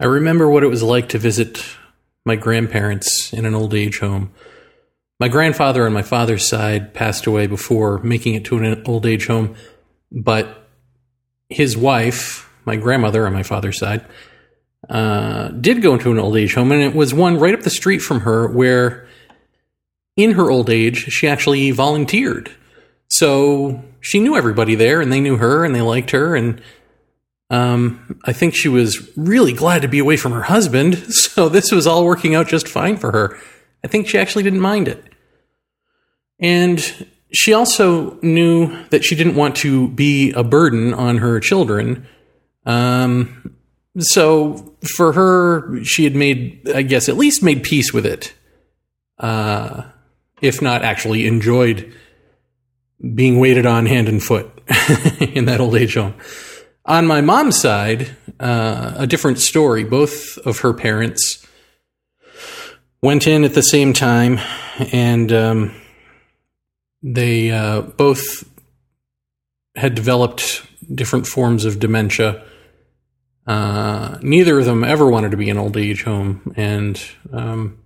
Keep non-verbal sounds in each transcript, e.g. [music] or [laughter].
I remember what it was like to visit my grandparents in an old age home. My grandfather on my father's side passed away before making it to an old age home, but his wife, my grandmother on my father's side, uh, did go into an old age home, and it was one right up the street from her where, in her old age, she actually volunteered. So she knew everybody there, and they knew her, and they liked her, and um, I think she was really glad to be away from her husband. [laughs] So this was all working out just fine for her. I think she actually didn't mind it. And she also knew that she didn't want to be a burden on her children. Um, so for her, she had made, I guess, at least made peace with it. Uh, if not actually enjoyed being waited on hand and foot [laughs] in that old age home. On my mom's side, uh, a different story. Both of her parents went in at the same time, and um, they uh, both had developed different forms of dementia. Uh, neither of them ever wanted to be in old age home, and um,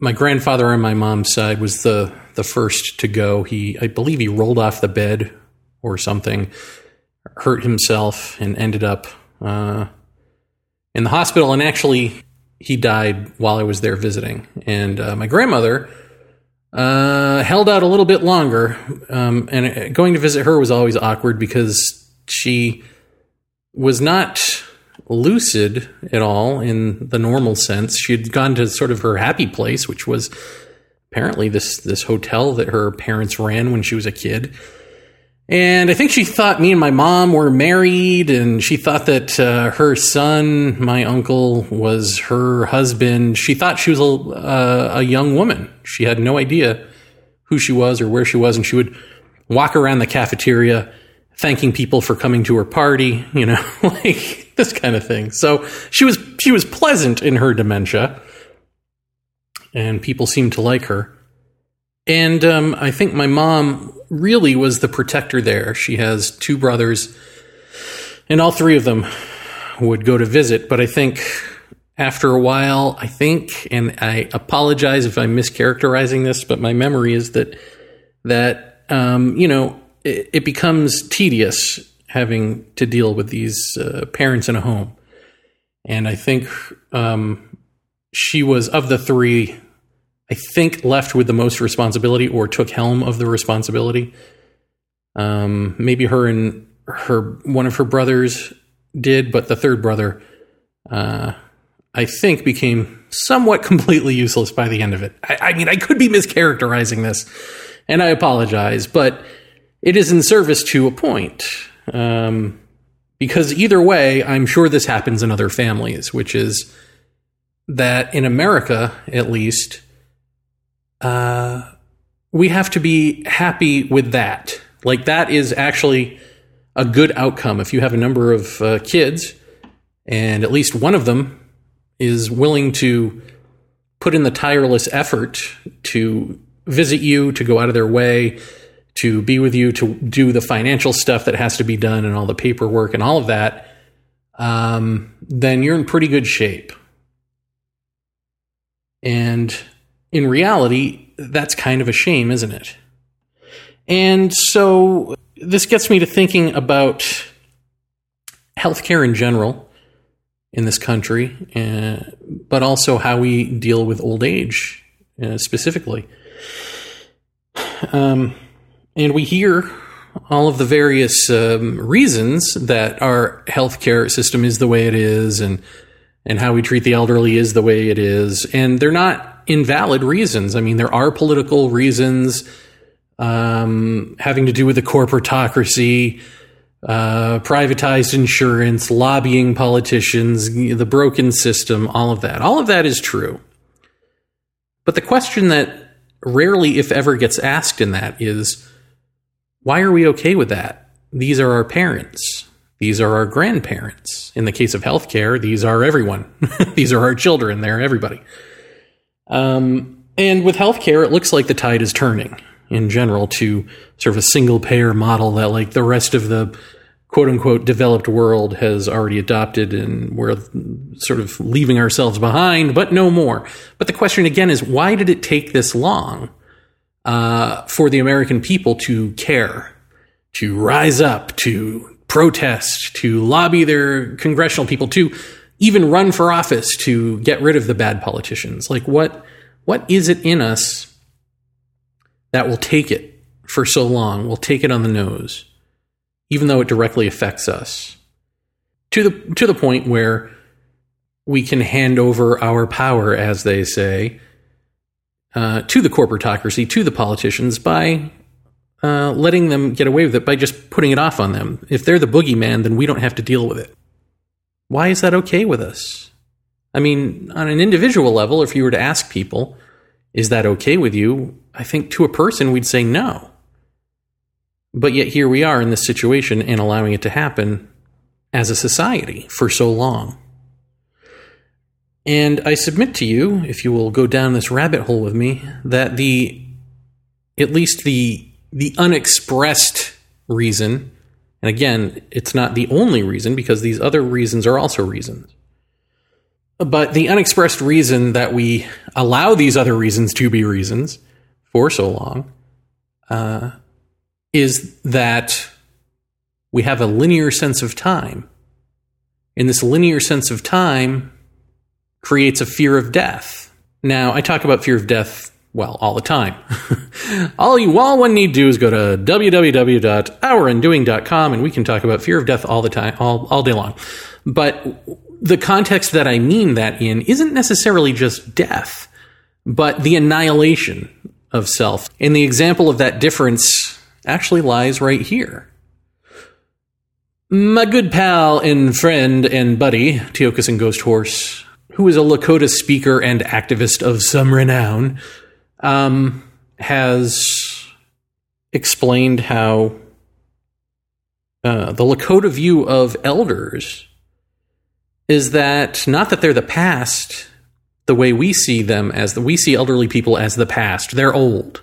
my grandfather on my mom's side was the the first to go. He, I believe, he rolled off the bed or something, hurt himself, and ended up uh, in the hospital. And actually, he died while I was there visiting. And uh, my grandmother uh, held out a little bit longer. Um, and going to visit her was always awkward because she was not lucid at all in the normal sense. She had gone to sort of her happy place, which was apparently this this hotel that her parents ran when she was a kid. And I think she thought me and my mom were married, and she thought that uh, her son, my uncle, was her husband. She thought she was a, uh, a young woman. She had no idea who she was or where she was, and she would walk around the cafeteria thanking people for coming to her party, you know, [laughs] like this kind of thing. So she was she was pleasant in her dementia and people seemed to like her. And um, I think my mom really was the protector there. She has two brothers, and all three of them would go to visit. But I think after a while, I think, and I apologize if I'm mischaracterizing this, but my memory is that that um, you know it, it, becomes tedious having to deal with these uh, parents in a home. And I think um, she was of the three I think, left with the most responsibility or took helm of the responsibility. Um, maybe her and her one of her brothers did, but the third brother, uh, I think, became somewhat completely useless by the end of it. I, I mean, I could be mischaracterizing this, and I apologize, but it is in service to a point. Um, because either way, I'm sure this happens in other families, which is that in America, at least, uh, we have to be happy with that. Like that is actually a good outcome. If you have a number of uh, kids and at least one of them is willing to put in the tireless effort to visit you, to go out of their way, to be with you, to do the financial stuff that has to be done and all the paperwork and all of that, um, then you're in pretty good shape. And in reality, that's kind of a shame, isn't it? And so this gets me to thinking about healthcare in general in this country, uh, but also how we deal with old age uh, specifically. Um, and we hear all of the various um, reasons that our healthcare system is the way it is, and and how we treat the elderly is the way it is, and they're not invalid reasons. I mean, there are political reasons um, having to do with the corporatocracy, uh, privatized insurance, lobbying politicians, the broken system, all of that. All of that is true. But the question that rarely, if ever, gets asked in that is why are we okay with that? These are our parents. These are our grandparents. In the case of healthcare, these are everyone. [laughs] these are our children. They're everybody. Um, and with healthcare, it looks like the tide is turning in general to sort of a single payer model that, like the rest of the quote unquote developed world has already adopted and we're sort of leaving ourselves behind, but no more. But the question again is why did it take this long uh, for the American people to care, to rise up, to protest, to lobby their congressional people, to even run for office to get rid of the bad politicians? Like what what is it in us that will take it for so long, will take it on the nose? even though it directly affects us, to the to the point where we can hand over our power, as they say, uh, to the corporatocracy, to the politicians by uh, letting them get away with it by just putting it off on them. If they're the boogeyman, then we don't have to deal with it. Why is that okay with us? I mean, on an individual level, if you were to ask people, is that okay with you? I think to a person, we'd say no. But yet here we are in this situation and allowing it to happen as a society for so long. And I submit to you, if you will go down this rabbit hole with me, that the at least the the unexpressed reason, and again, it's not the only reason because these other reasons are also reasons. But the unexpressed reason that we allow these other reasons to be reasons for so long uh, is that we have a linear sense of time. And this linear sense of time creates a fear of death. Now, I talk about fear of death, well, all the time. [laughs] all you all one need to do is go to www.ourandoing.com and we can talk about fear of death all the time, all, all day long. But the context that I mean that in isn't necessarily just death, but the annihilation of self. And the example of that difference actually lies right here. My good pal and friend and buddy, Tiokasin Ghost Horse, who is a Lakota speaker and activist of some renown, um, has explained how uh, the Lakota view of elders is that not that they're the past the way we see them as the we see elderly people as the past they're old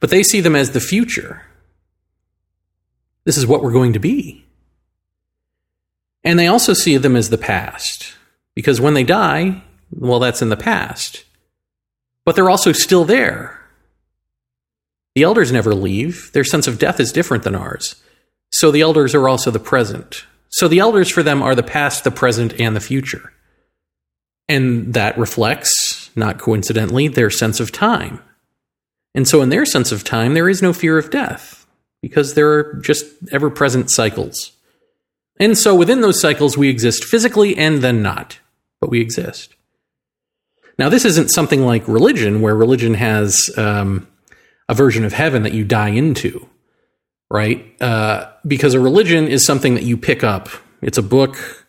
but they see them as the future. This is what we're going to be. And they also see them as the past, because when they die, well, that's in the past. But they're also still there. The elders never leave. Their sense of death is different than ours. So the elders are also the present. So the elders for them are the past, the present, and the future. And that reflects, not coincidentally, their sense of time. And so, in their sense of time, there is no fear of death because there are just ever present cycles. And so, within those cycles, we exist physically and then not, but we exist. Now, this isn't something like religion, where religion has um, a version of heaven that you die into, right? Uh, because a religion is something that you pick up. It's a book,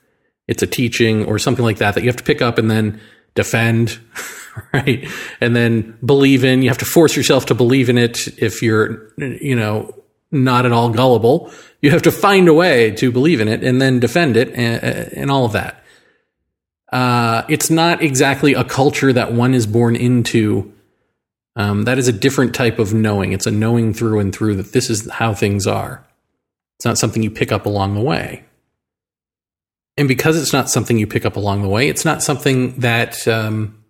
it's a teaching, or something like that that you have to pick up and then defend. [laughs] right? And then believe in, you have to force yourself to believe in it if you're, you know, not at all gullible. You have to find a way to believe in it and then defend it and, and all of that. Uh, it's not exactly a culture that one is born into. Um, that is a different type of knowing. It's a knowing through and through that this is how things are. It's not something you pick up along the way. And because it's not something you pick up along the way, it's not something that um,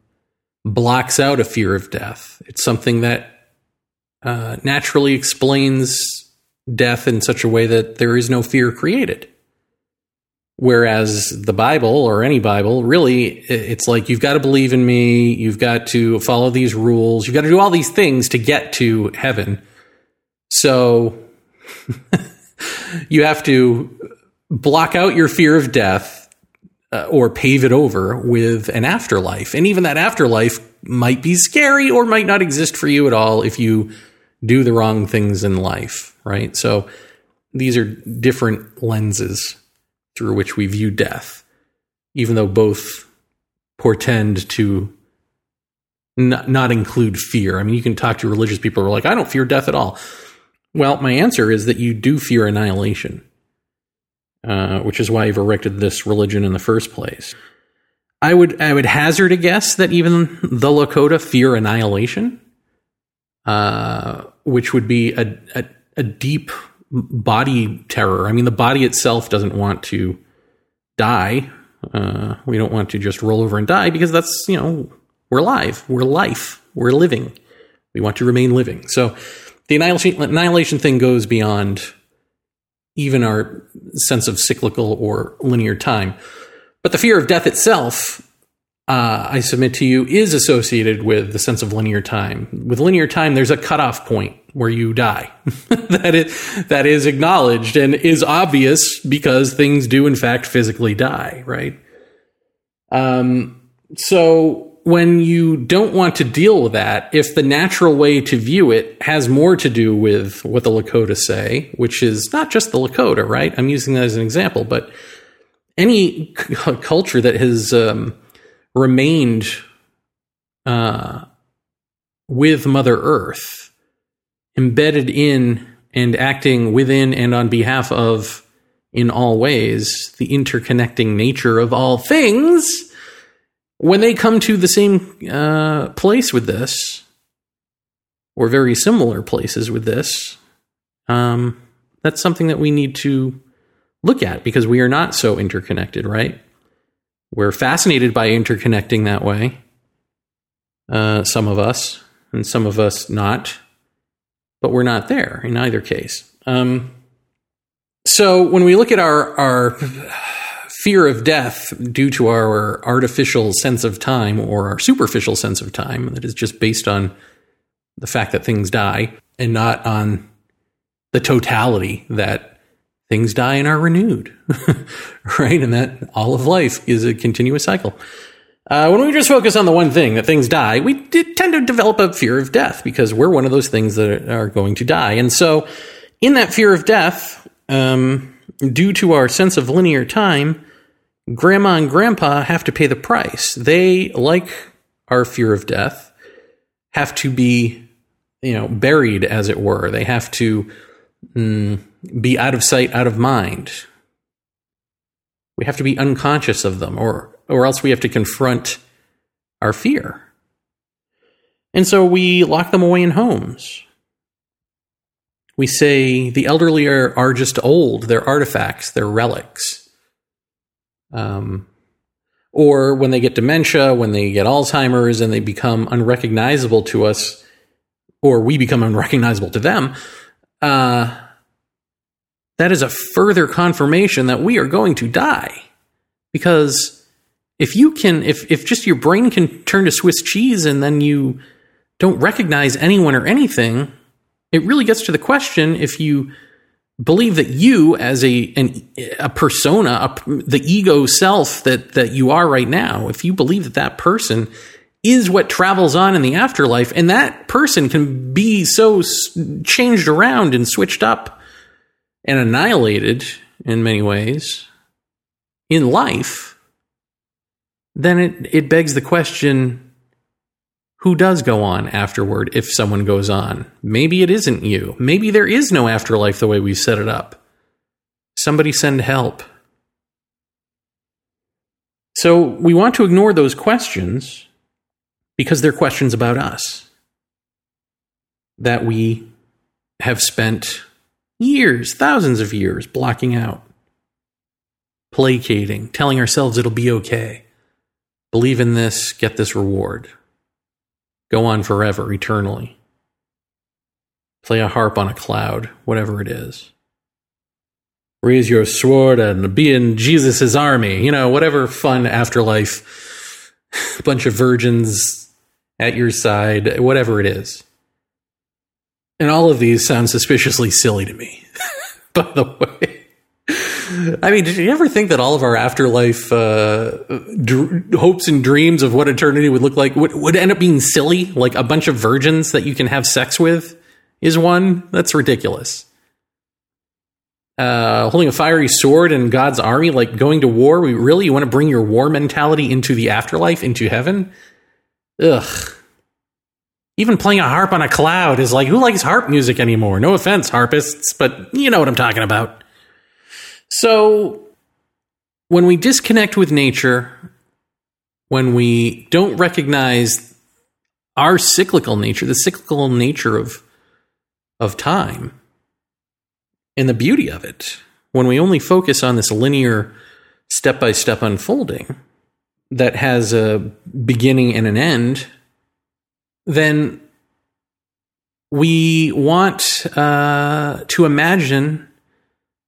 blocks out a fear of death. It's something that uh, naturally explains death in such a way that there is no fear created. Whereas the Bible or any Bible, really, it's like you've got to believe in me, you've got to follow these rules, you've got to do all these things to get to heaven. So [laughs] you have to block out your fear of death uh, or pave it over with an afterlife. And even that afterlife might be scary or might not exist for you at all if you do the wrong things in life, right? So these are different lenses through which we view death, even though both portend to not, not include fear. I mean, you can talk to religious people who are like, I don't fear death at all. Well, my answer is that you do fear annihilation. Uh, which is why you've erected this religion in the first place. I would I would hazard a guess that even the Lakota fear annihilation, uh, which would be a, a, a deep body terror. I mean, the body itself doesn't want to die. Uh, we don't want to just roll over and die because that's, you know, we're alive. We're life. We're living. We want to remain living. So the annihilation, annihilation thing goes beyond even our sense of cyclical or linear time. But the fear of death itself, uh, I submit to you, is associated with the sense of linear time. With linear time, there's a cutoff point where you die. [laughs] that is that is acknowledged and is obvious because things do in fact physically die, right? Um, so when you don't want to deal with that, if the natural way to view it has more to do with what the Lakota say, which is not just the Lakota, right? I'm using that as an example, but any c- [laughs] culture that has um, remained uh, with Mother Earth, embedded in and acting within and on behalf of, in all ways, the interconnecting nature of all things when they come to the same uh, place with this, or very similar places with this, um, that's something that we need to look at because we are not so interconnected, right? We're fascinated by interconnecting that way. Uh, some of us, and some of us not, but we're not there in either case. Um, so when we look at our our fear of death due to our artificial sense of time or our superficial sense of time that is just based on the fact that things die and not on the totality that things die and are renewed, [laughs] right? And that all of life is a continuous cycle. Uh, when we just focus on the one thing that things die, we tend to develop a fear of death because we're one of those things that are going to die. And so, in that fear of death, um, due to our sense of linear time, grandma and grandpa have to pay the price. They, like our fear of death, have to be, you know, buried, as it were. They have to mm, be out of sight, out of mind. We have to be unconscious of them, or or else we have to confront our fear. And so we lock them away in homes. We say the elderly are, are just old, they're artifacts, they're relics. Um, or when they get dementia, when they get Alzheimer's and they become unrecognizable to us, or we become unrecognizable to them, uh, that is a further confirmation that we are going to die. Because if you can, if, if just your brain can turn to Swiss cheese and then you don't recognize anyone or anything, it really gets to the question if you believe that you as a an, a persona a, the ego self that that you are right now if you believe that that person is what travels on in the afterlife and that person can be so changed around and switched up and annihilated in many ways in life then it it begs the question who does go on afterward if someone goes on. Maybe it isn't you. Maybe there is no afterlife the way we set it up. Somebody send help. So we want to ignore those questions because they're questions about us that we have spent years, thousands of years blocking out, placating, telling ourselves it'll be okay. Believe in this, get this reward go on forever, eternally. Play a harp on a cloud, whatever it is. Raise your sword and be in Jesus' army, you know, whatever fun afterlife, [sighs] bunch of virgins at your side, whatever it is. And all of these sound suspiciously silly to me, [laughs] by the way. I mean, did you ever think that all of our afterlife uh, dr- hopes and dreams of what eternity would look like would, would end up being silly? Like a bunch of virgins that you can have sex with is one? That's ridiculous. Uh, holding a fiery sword in God's army, like going to war. We really you want to bring your war mentality into the afterlife, into heaven? Ugh. Even playing a harp on a cloud is like, who likes harp music anymore? No offense, harpists, but you know what I'm talking about. So, when we disconnect with nature, when we don't recognize our cyclical nature, the cyclical nature of, of time, And the beauty of it, when we only focus on this linear step by step unfolding that has a beginning and an end, then we want uh, to imagine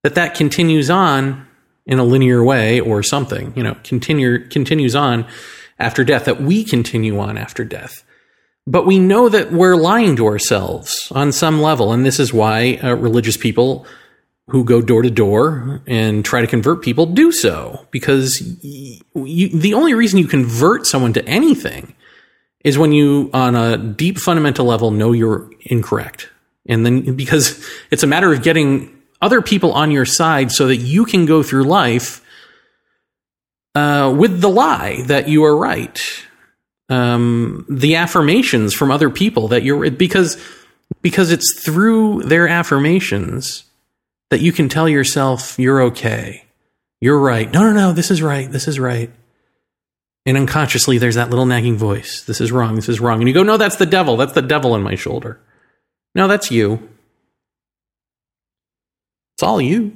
that that continues on in a linear way or something, you know, continue, continues on after death, that we continue on after death. But we know that we're lying to ourselves on some level. And this is why uh, religious people who go door to door and try to convert people do so. Because you, the only reason you convert someone to anything is when you, on a deep fundamental level, know you're incorrect. And then because it's a matter of getting other people on your side so that you can go through life uh, with the lie that you are right. Um, the affirmations from other people that you're because because it's through their affirmations that you can tell yourself you're okay, you're right. No, no, no, this is right. This is right. And unconsciously, there's that little nagging voice. This is wrong. This is wrong. And you go, no, that's the devil. That's the devil in my shoulder. No, that's you. It's all you.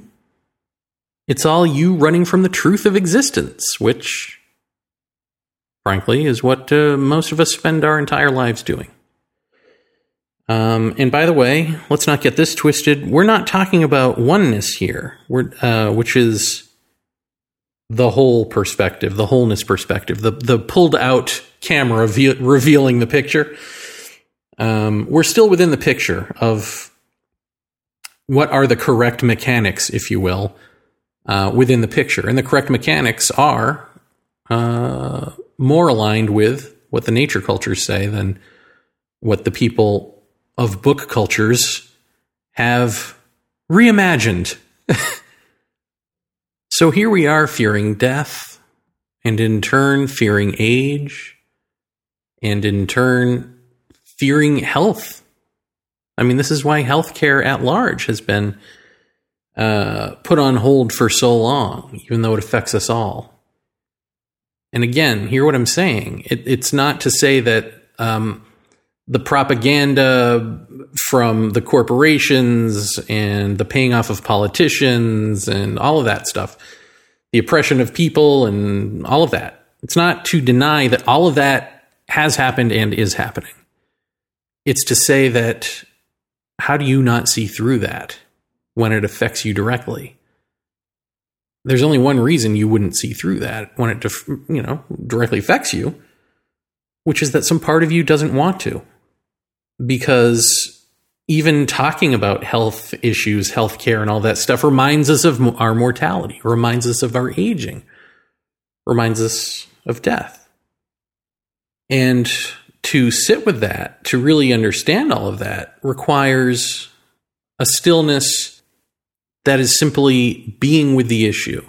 It's all you running from the truth of existence, which, frankly, is what uh, most of us spend our entire lives doing. Um, and by the way, let's not get this twisted. We're not talking about oneness here, uh, which is the whole perspective, the wholeness perspective, the the pulled out camera ve- revealing the picture. Um, we're still within the picture of what are the correct mechanics, if you will, uh, within the picture. And the correct mechanics are uh, more aligned with what the nature cultures say than what the people of book cultures have reimagined. [laughs] so here we are fearing death, and in turn, fearing age, and in turn, fearing health I mean, this is why healthcare at large has been uh, put on hold for so long, even though it affects us all. And again, hear what I'm saying. It, it's not to say that um, the propaganda from the corporations and the paying off of politicians and all of that stuff, the oppression of people and all of that. It's not to deny that all of that has happened and is happening. It's to say that how do you not see through that when it affects you directly? There's only one reason you wouldn't see through that when it, you know, directly affects you, which is that some part of you doesn't want to. Because even talking about health issues, healthcare, and all that stuff reminds us of our mortality, reminds us of our aging, reminds us of death. And to sit with that, to really understand all of that, requires a stillness that is simply being with the issue,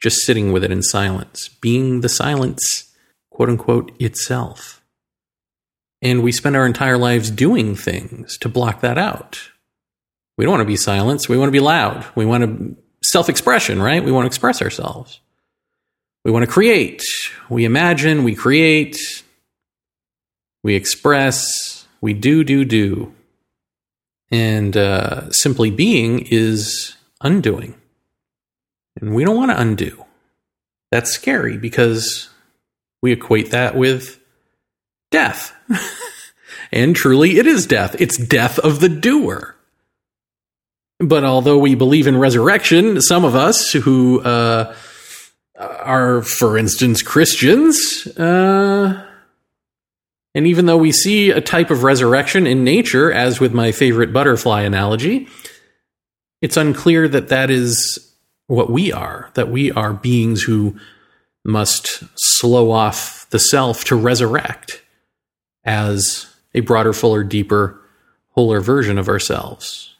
just sitting with it in silence, being the silence, quote unquote, itself. And we spend our entire lives doing things to block that out. We don't want to be silenced. We want to be loud. We want to self expression, right? We want to express ourselves. We want to create. We imagine, we create, we express, we do, do, do. And uh, simply being is undoing. And we don't want to undo. That's scary because we equate that with death. and truly, it is death. It's death of the doer. But although we believe in resurrection, some of us who uh, are, for instance, Christians, uh, and even though we see a type of resurrection in nature, as with my favorite butterfly analogy, it's unclear that that is what we are, that we are beings who must slow off the self to resurrect as a broader, fuller, deeper, wholer version of ourselves.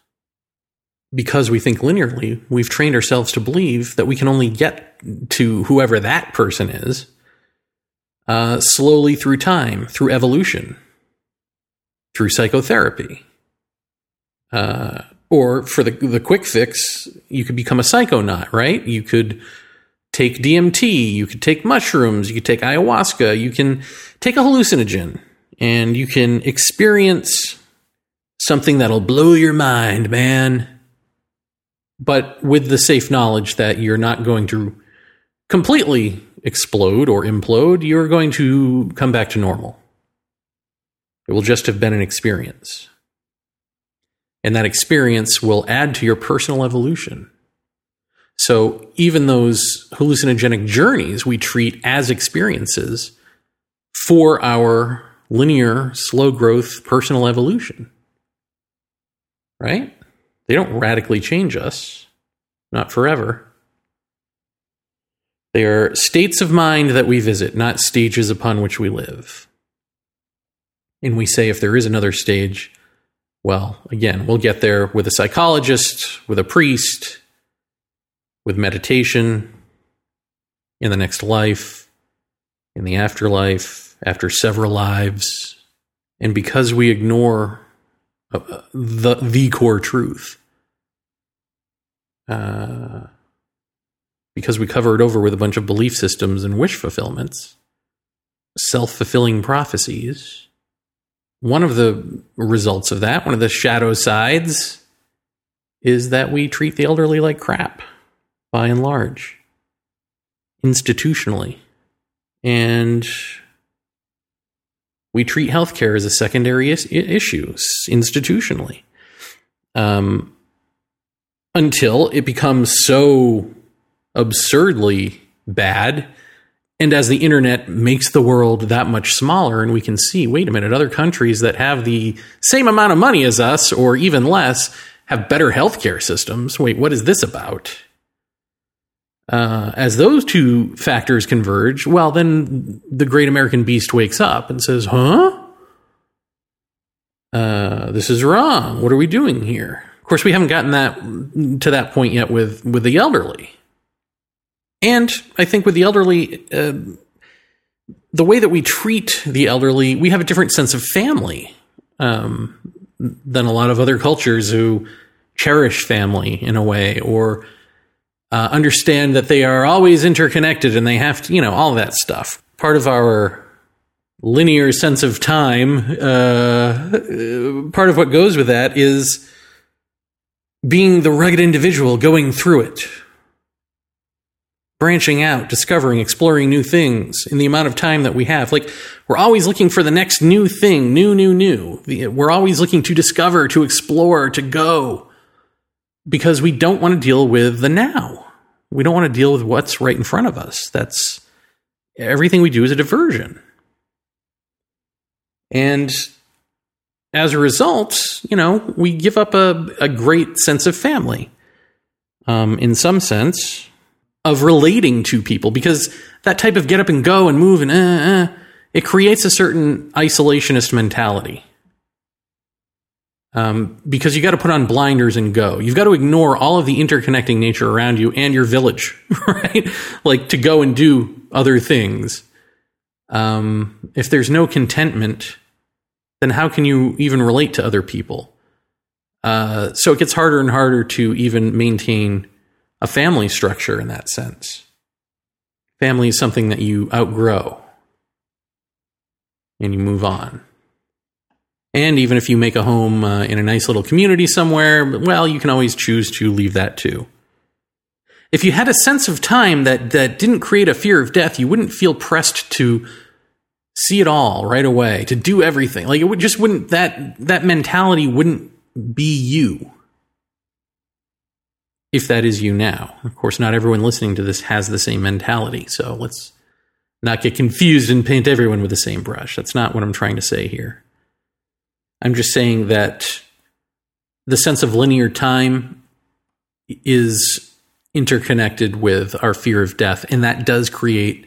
Because we think linearly, we've trained ourselves to believe that we can only get to whoever that person is uh, slowly through time, through evolution, through psychotherapy. Uh, or for the, the quick fix, you could become a psychonaut, right? You could take DMT, you could take mushrooms, you could take ayahuasca, you can take a hallucinogen, and you can experience something that'll blow your mind, man. but with the safe knowledge that you're not going to completely explode or implode, you're going to come back to normal. It will just have been an experience. And that experience will add to your personal evolution. So even those hallucinogenic journeys we treat as experiences for our linear, slow growth personal evolution. Right? They don't radically change us, not forever. They are states of mind that we visit, not stages upon which we live. And we say if there is another stage, well, again, we'll get there with a psychologist, with a priest, with meditation, in the next life, in the afterlife, after several lives. And because we ignore uh, the, the core truth, uh, because we cover it over with a bunch of belief systems and wish fulfillments, self fulfilling prophecies, one of the results of that, one of the shadow sides, is that we treat the elderly like crap, by and large, institutionally. And we treat healthcare as a secondary is- issue institutionally. Um, until it becomes so absurdly bad and as the internet makes the world that much smaller, and we can see, wait a minute, other countries that have the same amount of money as us, or even less, have better healthcare systems. Wait, what is this about? Uh, as those two factors converge, well, then the great American beast wakes up and says, huh? Uh, this is wrong. What are we doing here? Of course, we haven't gotten that to that point yet with, with the elderly. And I think with the elderly, uh, the way that we treat the elderly, we have a different sense of family um, than a lot of other cultures who cherish family in a way or uh, understand that they are always interconnected and they have to, you know, all that stuff. Part of our linear sense of time, uh, part of what goes with that is being the rugged individual going through it branching out, discovering, exploring new things in the amount of time that we have. Like, we're always looking for the next new thing, new, new, new. We're always looking to discover, to explore, to go, because we don't want to deal with the now. We don't want to deal with what's right in front of us. That's everything we do is a diversion. And as a result, you know, we give up a, a great sense of family. Um, in some sense, of relating to people because that type of get up and go and move and uh, uh, it creates a certain isolationist mentality. Um, because you got to put on blinders and go. You've got to ignore all of the interconnecting nature around you and your village, [laughs] right? like to go and do other things. Um, if there's no contentment, then how can you even relate to other people? Uh, so it gets harder and harder to even maintain a family structure in that sense. Family is something that you outgrow and you move on. And even if you make a home uh, in a nice little community somewhere, well, you can always choose to leave that too. If you had a sense of time that, that didn't create a fear of death, you wouldn't feel pressed to see it all right away, to do everything. Like it would just wouldn't that that mentality wouldn't be you if that is you now. Of course, not everyone listening to this has the same mentality. So let's not get confused and paint everyone with the same brush. That's not what I'm trying to say here. I'm just saying that the sense of linear time is interconnected with our fear of death, and that does create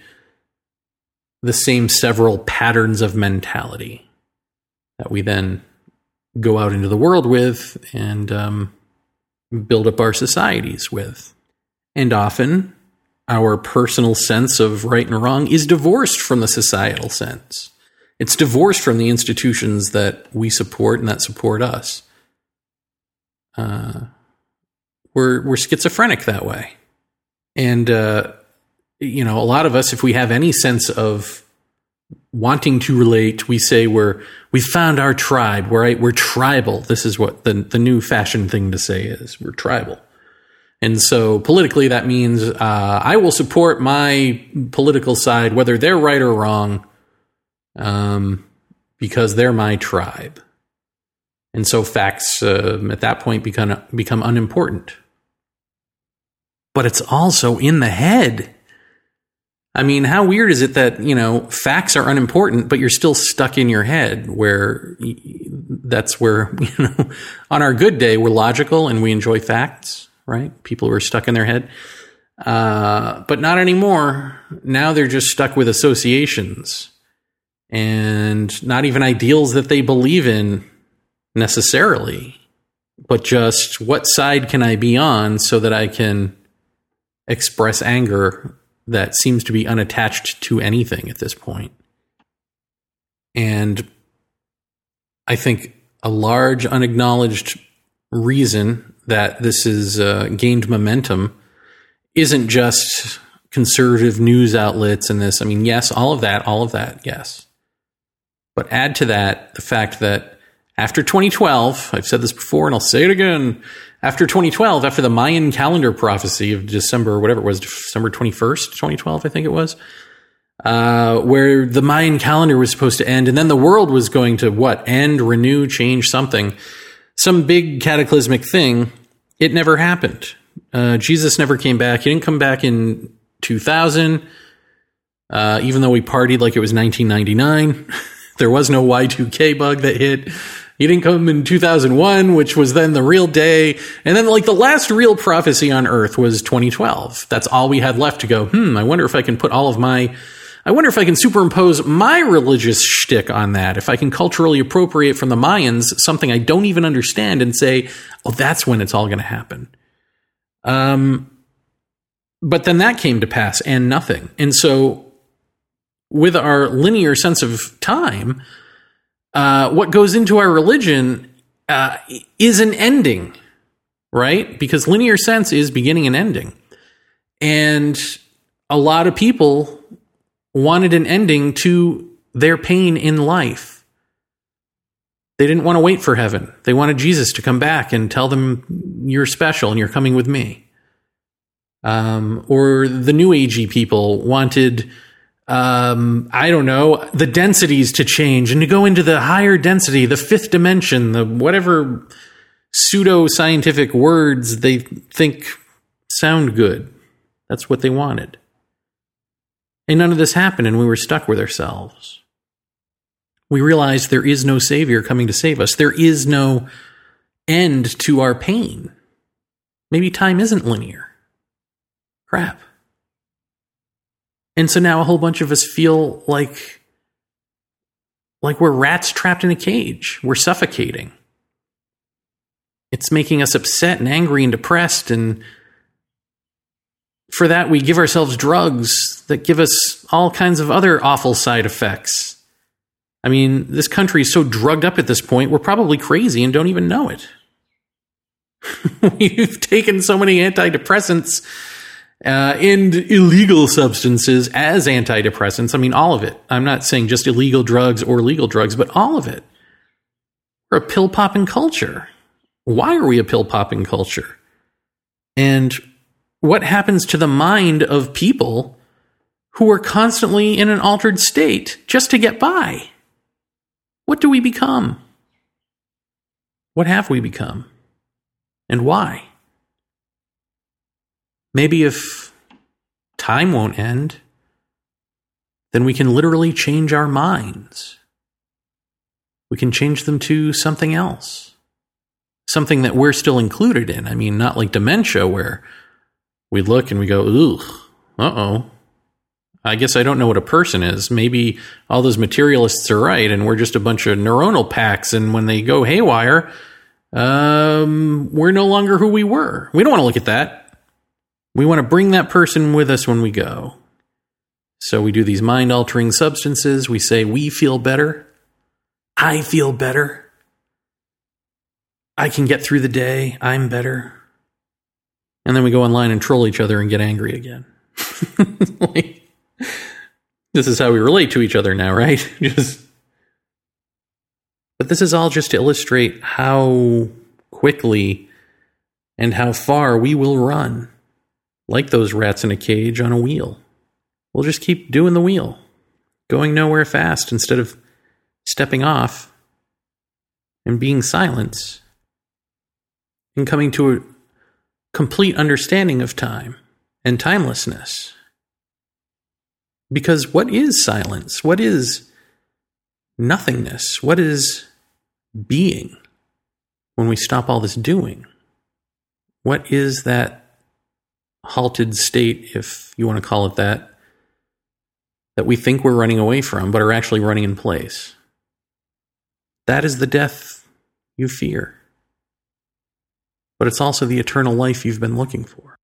the same several patterns of mentality that we then go out into the world with and um, build up our societies with. And often, our personal sense of right and wrong is divorced from the societal sense. It's divorced from the institutions that we support and that support us. Uh, we're we're schizophrenic that way, and uh, you know, a lot of us, if we have any sense of wanting to relate, we say we're we found our tribe. We're we're tribal. This is what the the new fashion thing to say is. We're tribal. And so politically, that means uh, I will support my political side, whether they're right or wrong, um, because they're my tribe. And so facts uh, at that point become, become unimportant. But it's also in the head. I mean, how weird is it that, you know, facts are unimportant, but you're still stuck in your head where that's where, [laughs] you know, on our good day, we're logical and we enjoy facts, right? People who are stuck in their head. Uh, but not anymore. Now they're just stuck with associations and not even ideals that they believe in necessarily, but just what side can I be on so that I can express anger that seems to be unattached to anything at this point. And I think a large unacknowledged reason that this has uh, gained momentum isn't just conservative news outlets and this. I mean, yes, all of that, all of that, yes. But add to that the fact that after 2012, I've said this before and I'll say it again, after 2012, after the Mayan calendar prophecy of December, whatever it was, December 21st, 2012, I think it was, uh, where the Mayan calendar was supposed to end, and then the world was going to what? End, renew, change something. Some big cataclysmic thing. It never happened. Uh, Jesus never came back. He didn't come back in 2000, uh, even though we partied like it was 1999. [laughs] there was no Y2K bug that hit. He didn't come in 2001, which was then the real day. And then, like, the last real prophecy on Earth was 2012. That's all we had left to go, hmm, I wonder if I can put all of my. I wonder if I can superimpose my religious shtick on that. If I can culturally appropriate from the Mayans something I don't even understand and say, oh, that's when it's all going to happen. Um, but then that came to pass and nothing. And so, with our linear sense of time, uh, what goes into our religion uh, is an ending, right? Because linear sense is beginning and ending. And a lot of people wanted an ending to their pain in life. They didn't want to wait for heaven. They wanted Jesus to come back and tell them, You're special and you're coming with me. Um, or the New Agey people wanted um, I don't know, the densities to change and to go into the higher density, the fifth dimension, the whatever pseudo scientific words they think sound good. That's what they wanted. And none of this happened, and we were stuck with ourselves. We realized there is no Savior coming to save us. There is no end to our pain. Maybe time isn't linear. Crap. And so now a whole bunch of us feel like like we're rats trapped in a cage. We're suffocating. It's making us upset and angry and depressed and for that we give ourselves drugs that give us all kinds of other awful side effects. I mean, this country is so drugged up at this point, we're probably crazy and don't even know it. [laughs] We've taken so many antidepressants uh, and illegal substances as antidepressants. I mean, all of it. I'm not saying just illegal drugs or legal drugs, but all of it. We're a pill popping culture. Why are we a pill popping culture? And what happens to the mind of people who are constantly in an altered state just to get by? What do we become? What have we become? And why? Maybe if time won't end, then we can literally change our minds. We can change them to something else, something that we're still included in. I mean, not like dementia where we look and we go, ugh, uh oh. I guess I don't know what a person is. Maybe all those materialists are right, and we're just a bunch of neuronal packs. And when they go haywire, um, we're no longer who we were. We don't want to look at that. We want to bring that person with us when we go. So we do these mind altering substances. We say, We feel better. I feel better. I can get through the day. I'm better. And then we go online and troll each other and get angry again. [laughs] like, this is how we relate to each other now, right? [laughs] just But this is all just to illustrate how quickly and how far we will run, like those rats in a cage on a wheel. We'll just keep doing the wheel, going nowhere fast instead of stepping off and being silence and coming to a complete understanding of time and timelessness. Because what is silence? What is nothingness? What is being when we stop all this doing? What is that halted state, if you want to call it that, that we think we're running away from, but are actually running in place? That is the death you fear. But it's also the eternal life you've been looking for.